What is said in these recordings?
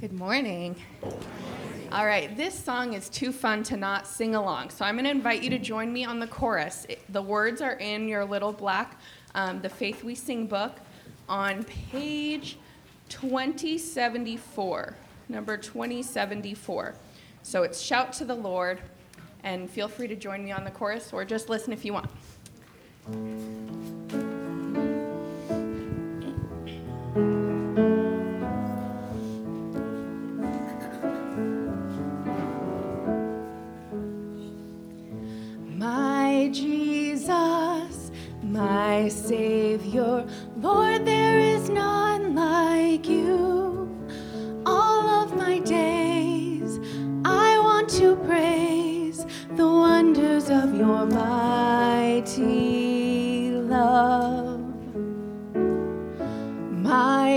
Good morning. All right, this song is too fun to not sing along, so I'm going to invite you to join me on the chorus. The words are in your little black, um, the Faith We Sing book on page 2074, number 2074. So it's Shout to the Lord, and feel free to join me on the chorus or just listen if you want.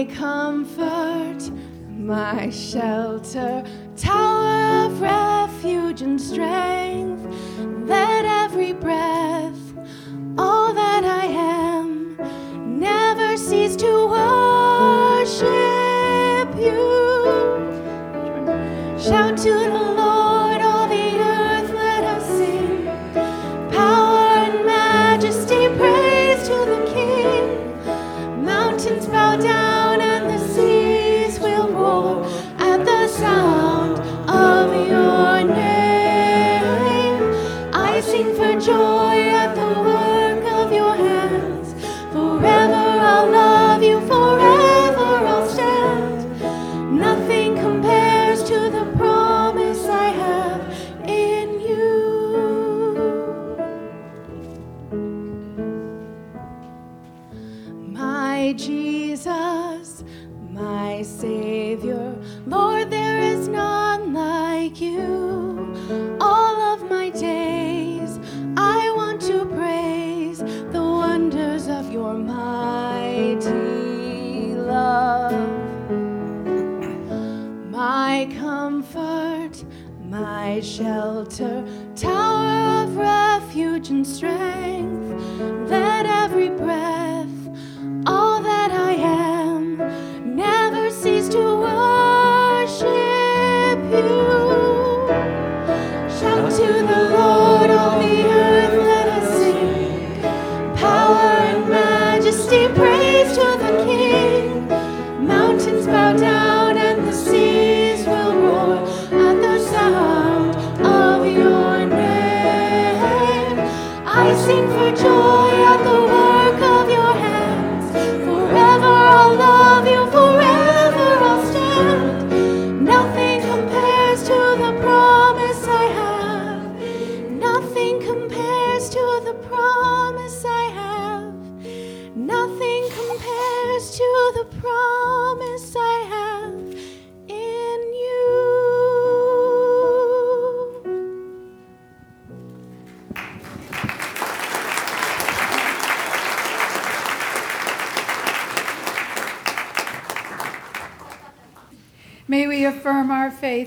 My comfort, my shelter, tower of refuge and strength. Let every breath,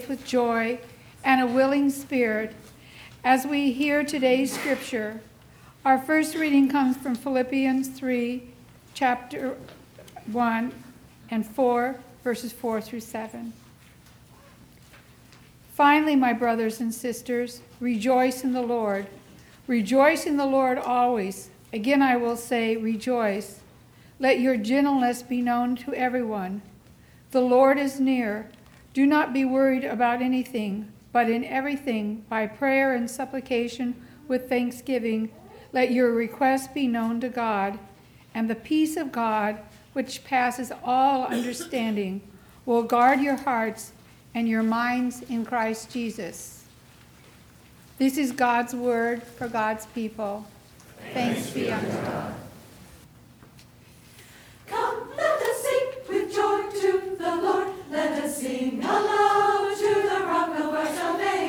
with joy and a willing spirit as we hear today's scripture. Our first reading comes from Philippians 3, chapter 1 and 4, verses 4 through 7. Finally, my brothers and sisters, rejoice in the Lord. Rejoice in the Lord always. Again, I will say, rejoice. Let your gentleness be known to everyone. The Lord is near. Do not be worried about anything, but in everything, by prayer and supplication with thanksgiving, let your requests be known to God. And the peace of God, which passes all understanding, will guard your hearts and your minds in Christ Jesus. This is God's word for God's people. Thanks be unto God. Come, let us sing with joy to the Lord. Let us sing aloud to the rock of our salvation.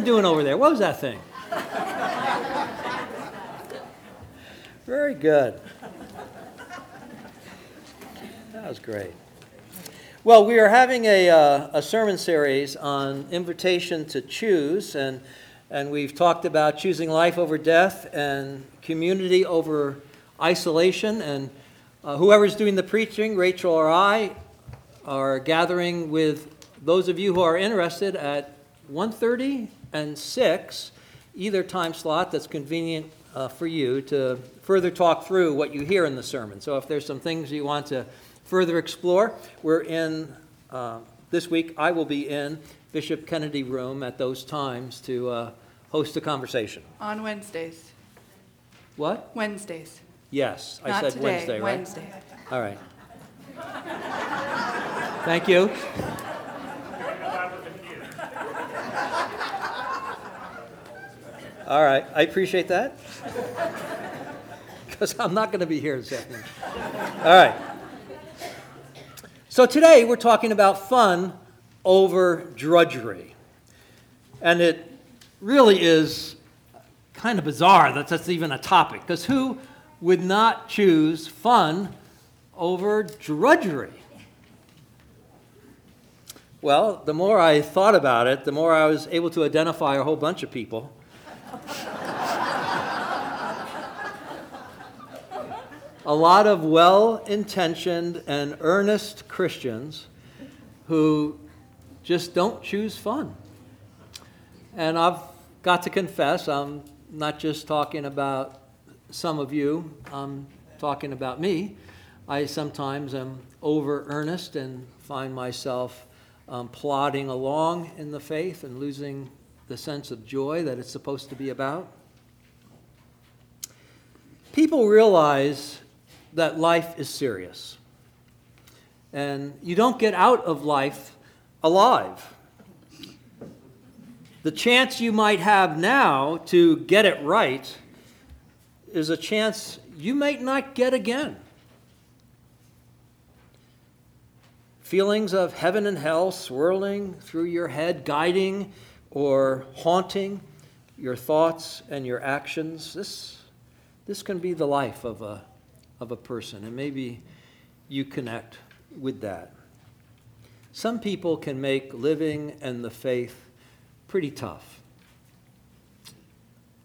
Doing over there? What was that thing? Very good. That was great. Well, we are having a, uh, a sermon series on invitation to choose, and, and we've talked about choosing life over death and community over isolation. And uh, whoever's doing the preaching, Rachel or I, are gathering with those of you who are interested at 1.30 and 6, either time slot that's convenient uh, for you to further talk through what you hear in the sermon. So if there's some things you want to further explore, we're in, uh, this week, I will be in Bishop Kennedy Room at those times to uh, host a conversation. On Wednesdays. What? Wednesdays. Yes, I said today, Wednesday, right? Wednesday. All right. Thank you. All right, I appreciate that. Because I'm not going to be here this afternoon. All right. So today we're talking about fun over drudgery. And it really is kind of bizarre that that's even a topic, because who would not choose fun over drudgery? Well, the more I thought about it, the more I was able to identify a whole bunch of people. A lot of well intentioned and earnest Christians who just don't choose fun. And I've got to confess, I'm not just talking about some of you, I'm talking about me. I sometimes am over earnest and find myself um, plodding along in the faith and losing the sense of joy that it's supposed to be about. People realize that life is serious. And you don't get out of life alive. The chance you might have now to get it right is a chance you might not get again. Feelings of heaven and hell swirling through your head, guiding or haunting your thoughts and your actions. This, this can be the life of a, of a person, and maybe you connect with that. Some people can make living and the faith pretty tough,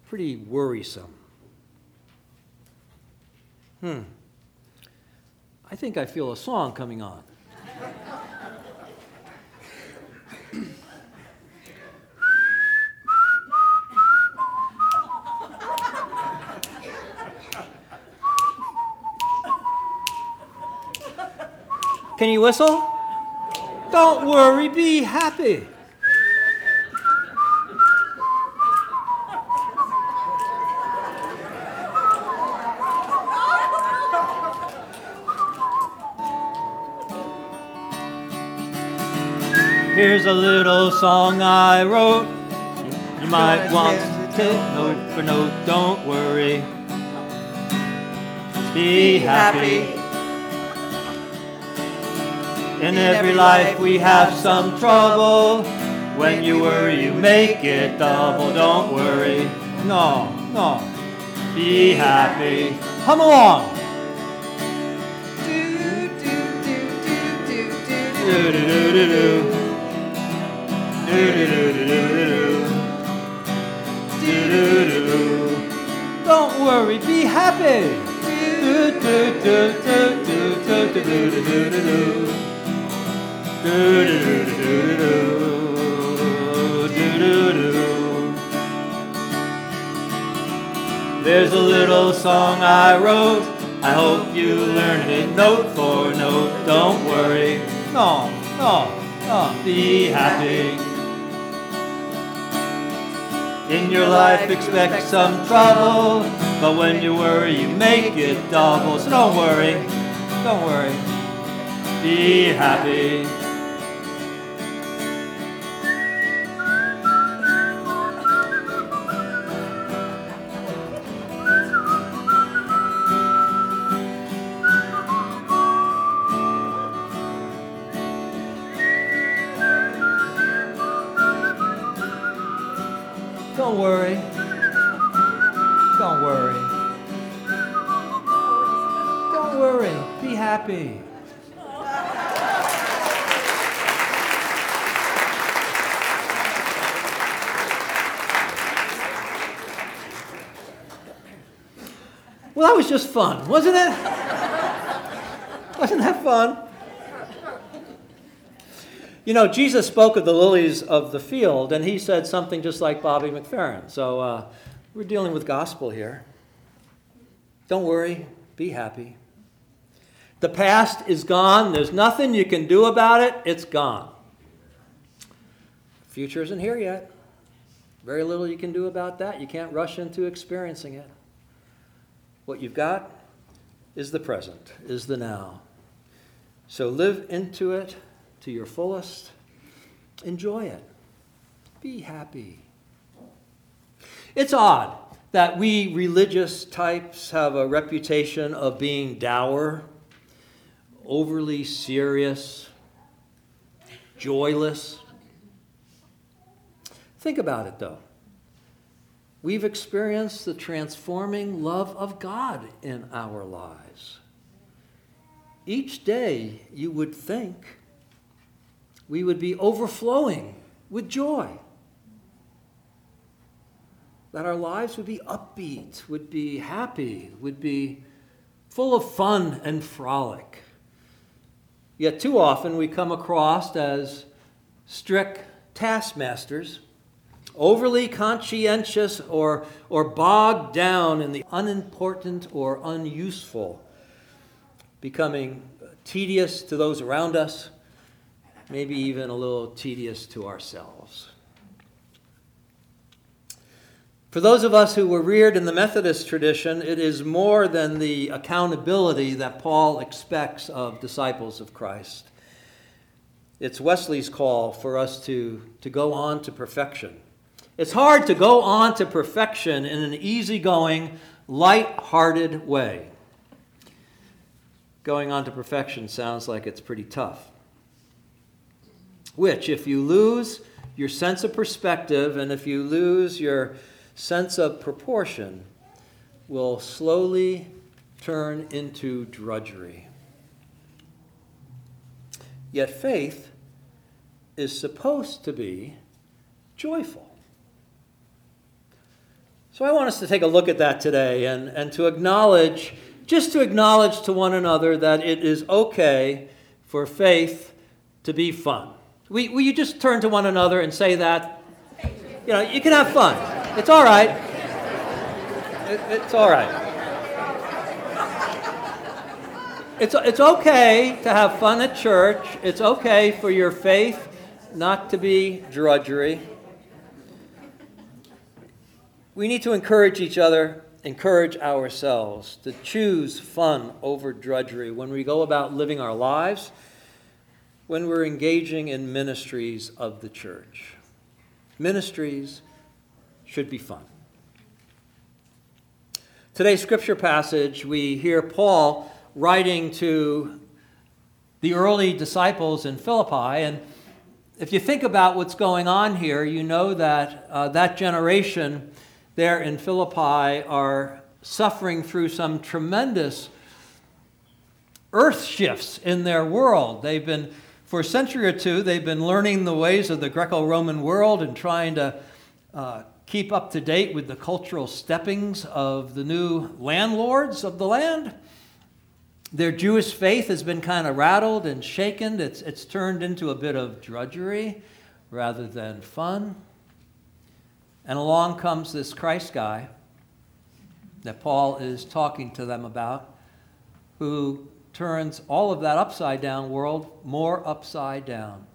pretty worrisome. Hmm. I think I feel a song coming on. Can you whistle? Don't worry, be happy. Here's a little song I wrote. You might want to take note for note. Don't worry. Be happy. In every life we have some trouble. When you worry, you make it double. Don't worry. No, no. Be happy. Hum along. Do, Do, do, do, do, do. Do, do, do, do, do, do. Do, do, do, do. Don't worry, be happy. Do, do, do, do, do, do, do, do, do, do, do, There's a little song I wrote. I hope you learn it note for note. Don't worry. No, no, no. Be happy. In your life, expect some trouble. But when you worry, you make it double. So don't worry. Don't worry. Be happy. Be happy. Well, that was just fun, wasn't it? wasn't that fun? You know, Jesus spoke of the lilies of the field, and he said something just like Bobby McFerrin. So uh, we're dealing with gospel here. Don't worry, be happy. The past is gone. There's nothing you can do about it. It's gone. Future isn't here yet. Very little you can do about that. You can't rush into experiencing it. What you've got is the present, is the now. So live into it to your fullest. Enjoy it. Be happy. It's odd that we religious types have a reputation of being dour, overly serious, joyless. Think about it though. We've experienced the transforming love of God in our lives. Each day, you would think we would be overflowing with joy. That our lives would be upbeat, would be happy, would be full of fun and frolic. Yet too often we come across as strict taskmasters, overly conscientious or, or bogged down in the unimportant or unuseful, becoming tedious to those around us maybe even a little tedious to ourselves. For those of us who were reared in the Methodist tradition, it is more than the accountability that Paul expects of disciples of Christ. It's Wesley's call for us to, to go on to perfection. It's hard to go on to perfection in an easygoing, light-hearted way. Going on to perfection sounds like it's pretty tough which, if you lose your sense of perspective and if you lose your sense of proportion, will slowly turn into drudgery. Yet faith is supposed to be joyful. So I want us to take a look at that today and, and to acknowledge, just to acknowledge to one another that it is okay for faith to be fun. Will, will you just turn to one another and say that? You know, you can have fun. It's all right. It, it's all right. It's, it's okay to have fun at church. It's okay for your faith not to be drudgery. We need to encourage each other, encourage ourselves to choose fun over drudgery when we go about living our lives when we're engaging in ministries of the church. Ministries should be fun. Today's scripture passage, we hear Paul writing to the early disciples in Philippi. And if you think about what's going on here, you know that uh, that generation there in Philippi are suffering through some tremendous earth shifts in their world. They've been for a century or two, they've been learning the ways of the Greco Roman world and trying to uh, keep up to date with the cultural steppings of the new landlords of the land. Their Jewish faith has been kind of rattled and shaken. It's, it's turned into a bit of drudgery rather than fun. And along comes this Christ guy that Paul is talking to them about, who turns all of that upside down world more upside down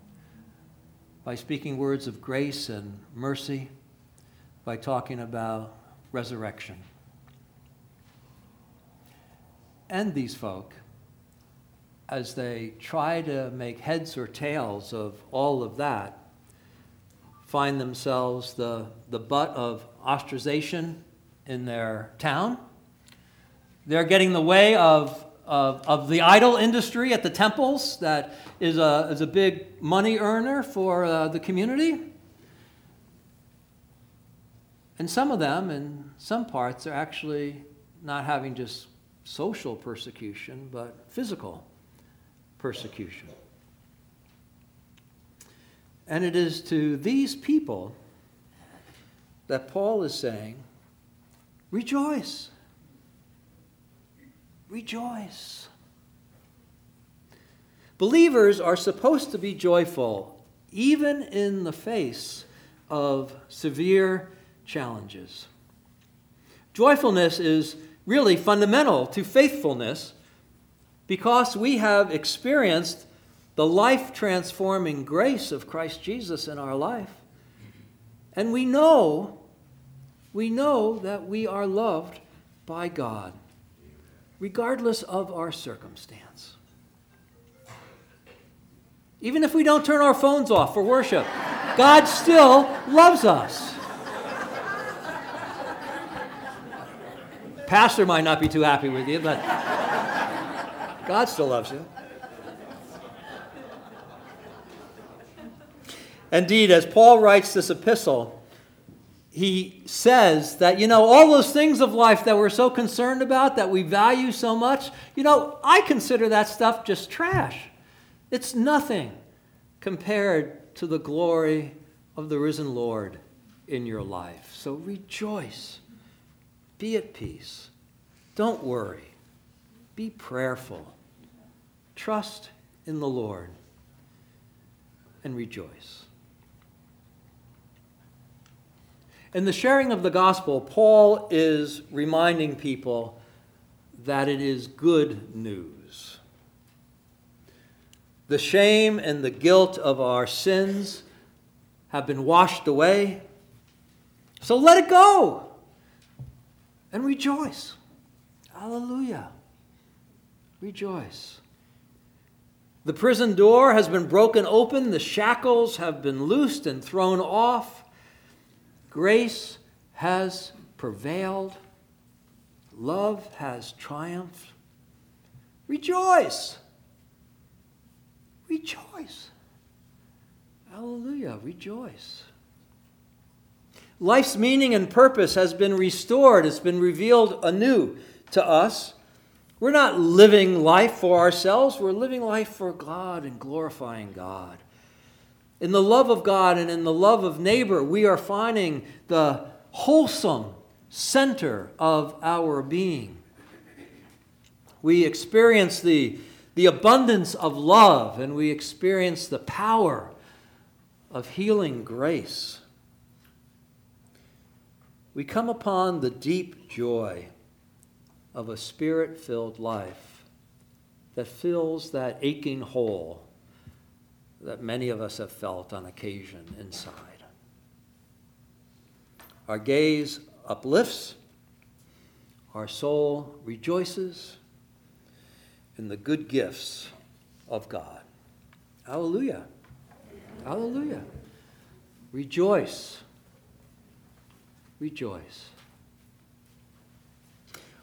by speaking words of grace and mercy, by talking about resurrection. And these folk, as they try to make heads or tails of all of that, find themselves the, the butt of ostracization in their town. They're getting the way of of, of the idol industry at the temples that is a, is a big money earner for uh, the community. And some of them, in some parts, are actually not having just social persecution, but physical persecution. And it is to these people that Paul is saying, rejoice. Rejoice. Believers are supposed to be joyful, even in the face of severe challenges. Joyfulness is really fundamental to faithfulness because we have experienced the life transforming grace of Christ Jesus in our life. And we know, we know that we are loved by God, regardless of our circumstance. Even if we don't turn our phones off for worship, God still loves us. Pastor might not be too happy with you, but God still loves you. Indeed, as Paul writes this epistle, he says that, you know, all those things of life that we're so concerned about, that we value so much, you know, I consider that stuff just trash. It's nothing compared to the glory of the risen Lord in your life. So rejoice. Be at peace. Don't worry. Be prayerful. Trust in the Lord and rejoice. In the sharing of the gospel, Paul is reminding people that it is good news. The shame and the guilt of our sins have been washed away. So let it go and rejoice. Hallelujah. Rejoice. The prison door has been broken open, the shackles have been loosed and thrown off. Grace has prevailed, love has triumphed. Rejoice! Rejoice! Hallelujah, rejoice. Life's meaning and purpose has been restored, it's been revealed anew to us. We're not living life for ourselves, we're living life for God and glorifying God. In the love of God and in the love of neighbor, we are finding the wholesome center of our being. We experience the, the abundance of love and we experience the power of healing grace. We come upon the deep joy of a spirit filled life that fills that aching hole that many of us have felt on occasion inside. Our gaze uplifts, our soul rejoices in the good gifts of God. Hallelujah. Hallelujah. Rejoice. Rejoice.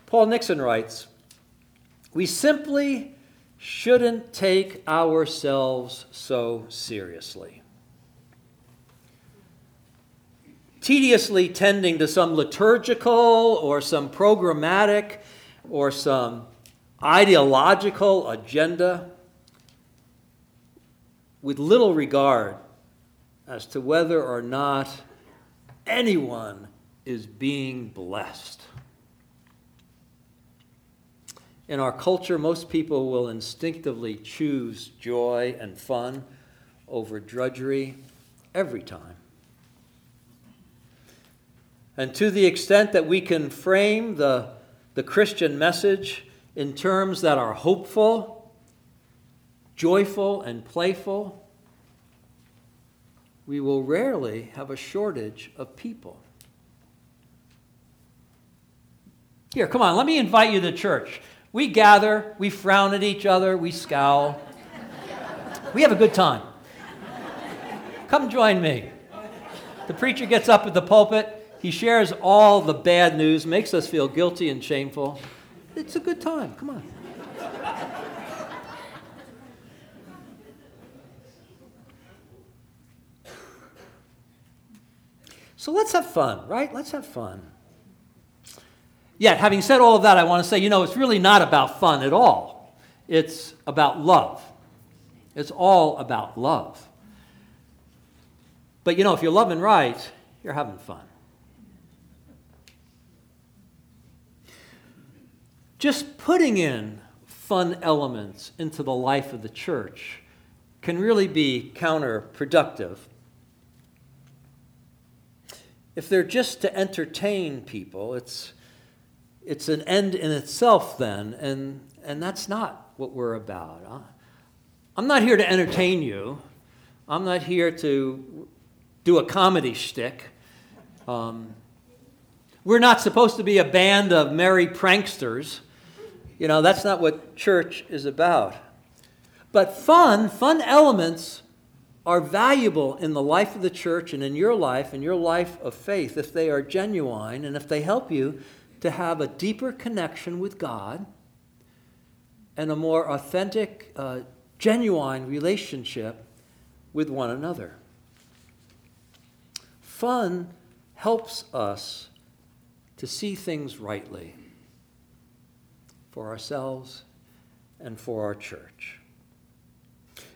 Paul Nixon writes We simply shouldn't take ourselves so seriously. Tediously tending to some liturgical or some programmatic or some ideological agenda with little regard as to whether or not anyone is being blessed. In our culture, most people will instinctively choose joy and fun over drudgery every time. And to the extent that we can frame the, the Christian message in terms that are hopeful, joyful, and playful, we will rarely have a shortage of people. Here, come on, let me invite you to church. We gather, we frown at each other, we scowl. We have a good time. Come join me. The preacher gets up at the pulpit, he shares all the bad news, makes us feel guilty and shameful. It's a good time. Come on. So let's have fun, right? Let's have fun. Yet, having said all of that, I want to say, you know, it's really not about fun at all. It's about love. It's all about love. But, you know, if you're loving right, you're having fun. Just putting in fun elements into the life of the church can really be counterproductive. If they're just to entertain people, it's it's an end in itself then, and, and that's not what we're about. I'm not here to entertain you. I'm not here to do a comedy shtick. Um, we're not supposed to be a band of merry pranksters. You know, that's not what church is about. But fun, fun elements are valuable in the life of the church and in your life and your life of faith if they are genuine and if they help you to have a deeper connection with God and a more authentic, uh, genuine relationship with one another. Fun helps us to see things rightly for ourselves and for our church.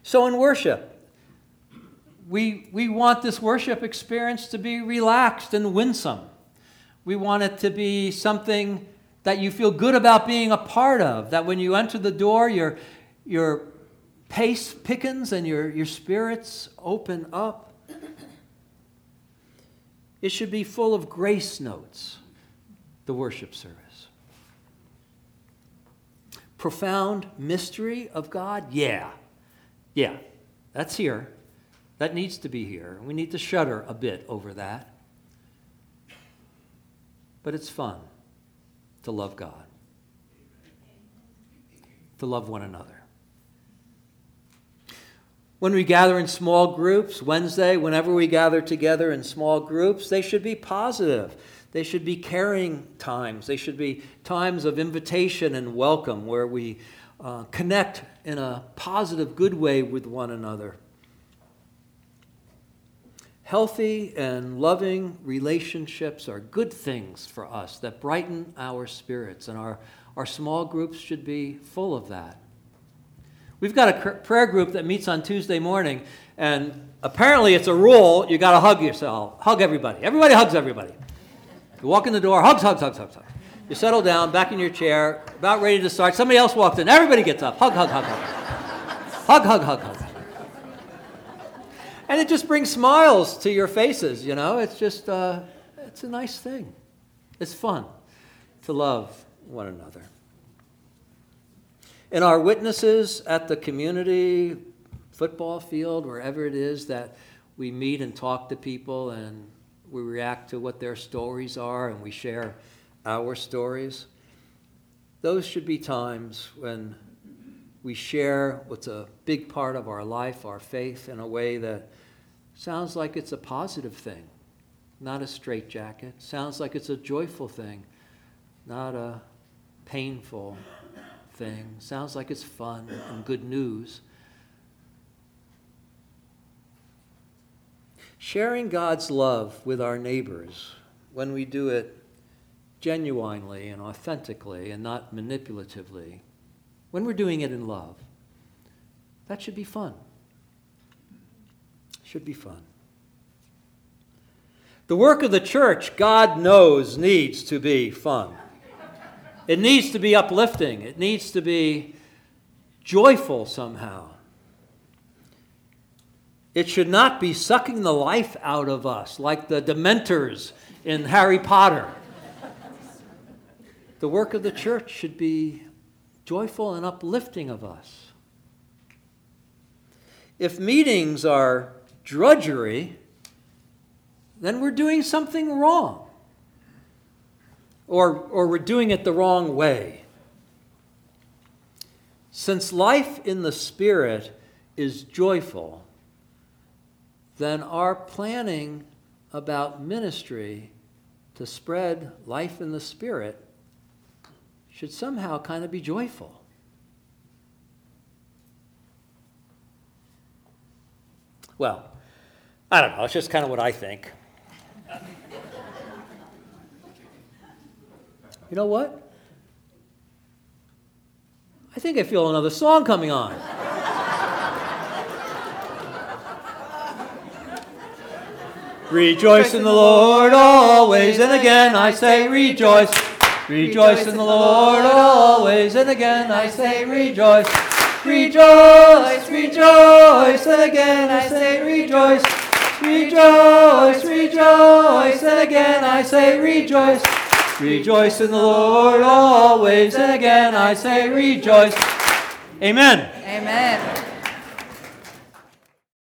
So, in worship, we, we want this worship experience to be relaxed and winsome. We want it to be something that you feel good about being a part of, that when you enter the door, your, your pace pickens and your, your spirits open up. It should be full of grace notes, the worship service. Profound mystery of God? Yeah. Yeah. That's here. That needs to be here. We need to shudder a bit over that but it's fun to love God, to love one another. When we gather in small groups, Wednesday, whenever we gather together in small groups, they should be positive. They should be caring times. They should be times of invitation and welcome where we uh, connect in a positive, good way with one another. Healthy and loving relationships are good things for us that brighten our spirits, and our, our small groups should be full of that. We've got a prayer group that meets on Tuesday morning, and apparently it's a rule you got to hug yourself, hug everybody. Everybody hugs everybody. You walk in the door, hugs, hugs, hugs, hugs, hugs. You settle down, back in your chair, about ready to start. Somebody else walks in, everybody gets up, hug, hug, hug, hug. hug, hug, hug, hug. And it just brings smiles to your faces, you know? It's just, uh, it's a nice thing. It's fun to love one another. In our witnesses at the community football field, wherever it is that we meet and talk to people and we react to what their stories are and we share our stories, those should be times when we share what's a big part of our life, our faith, in a way that sounds like it's a positive thing, not a straitjacket. Sounds like it's a joyful thing, not a painful thing. Sounds like it's fun and good news. Sharing God's love with our neighbors when we do it genuinely and authentically and not manipulatively when we're doing it in love. That should be fun. Should be fun. The work of the church, God knows, needs to be fun. It needs to be uplifting. It needs to be joyful somehow. It should not be sucking the life out of us like the Dementors in Harry Potter. The work of the church should be joyful and uplifting of us. If meetings are drudgery, then we're doing something wrong. Or, or we're doing it the wrong way. Since life in the Spirit is joyful, then our planning about ministry to spread life in the Spirit should somehow kind of be joyful. Well, I don't know. It's just kind of what I think. you know what? I think I feel another song coming on. rejoice in the Lord always, and again I say rejoice rejoice. In the Lord always, and again I say rejoice. Rejoice, rejoice, and again I say rejoice. Rejoice, rejoice, and again I say rejoice. Rejoice in the Lord always, and again I say rejoice. Amen. Amen.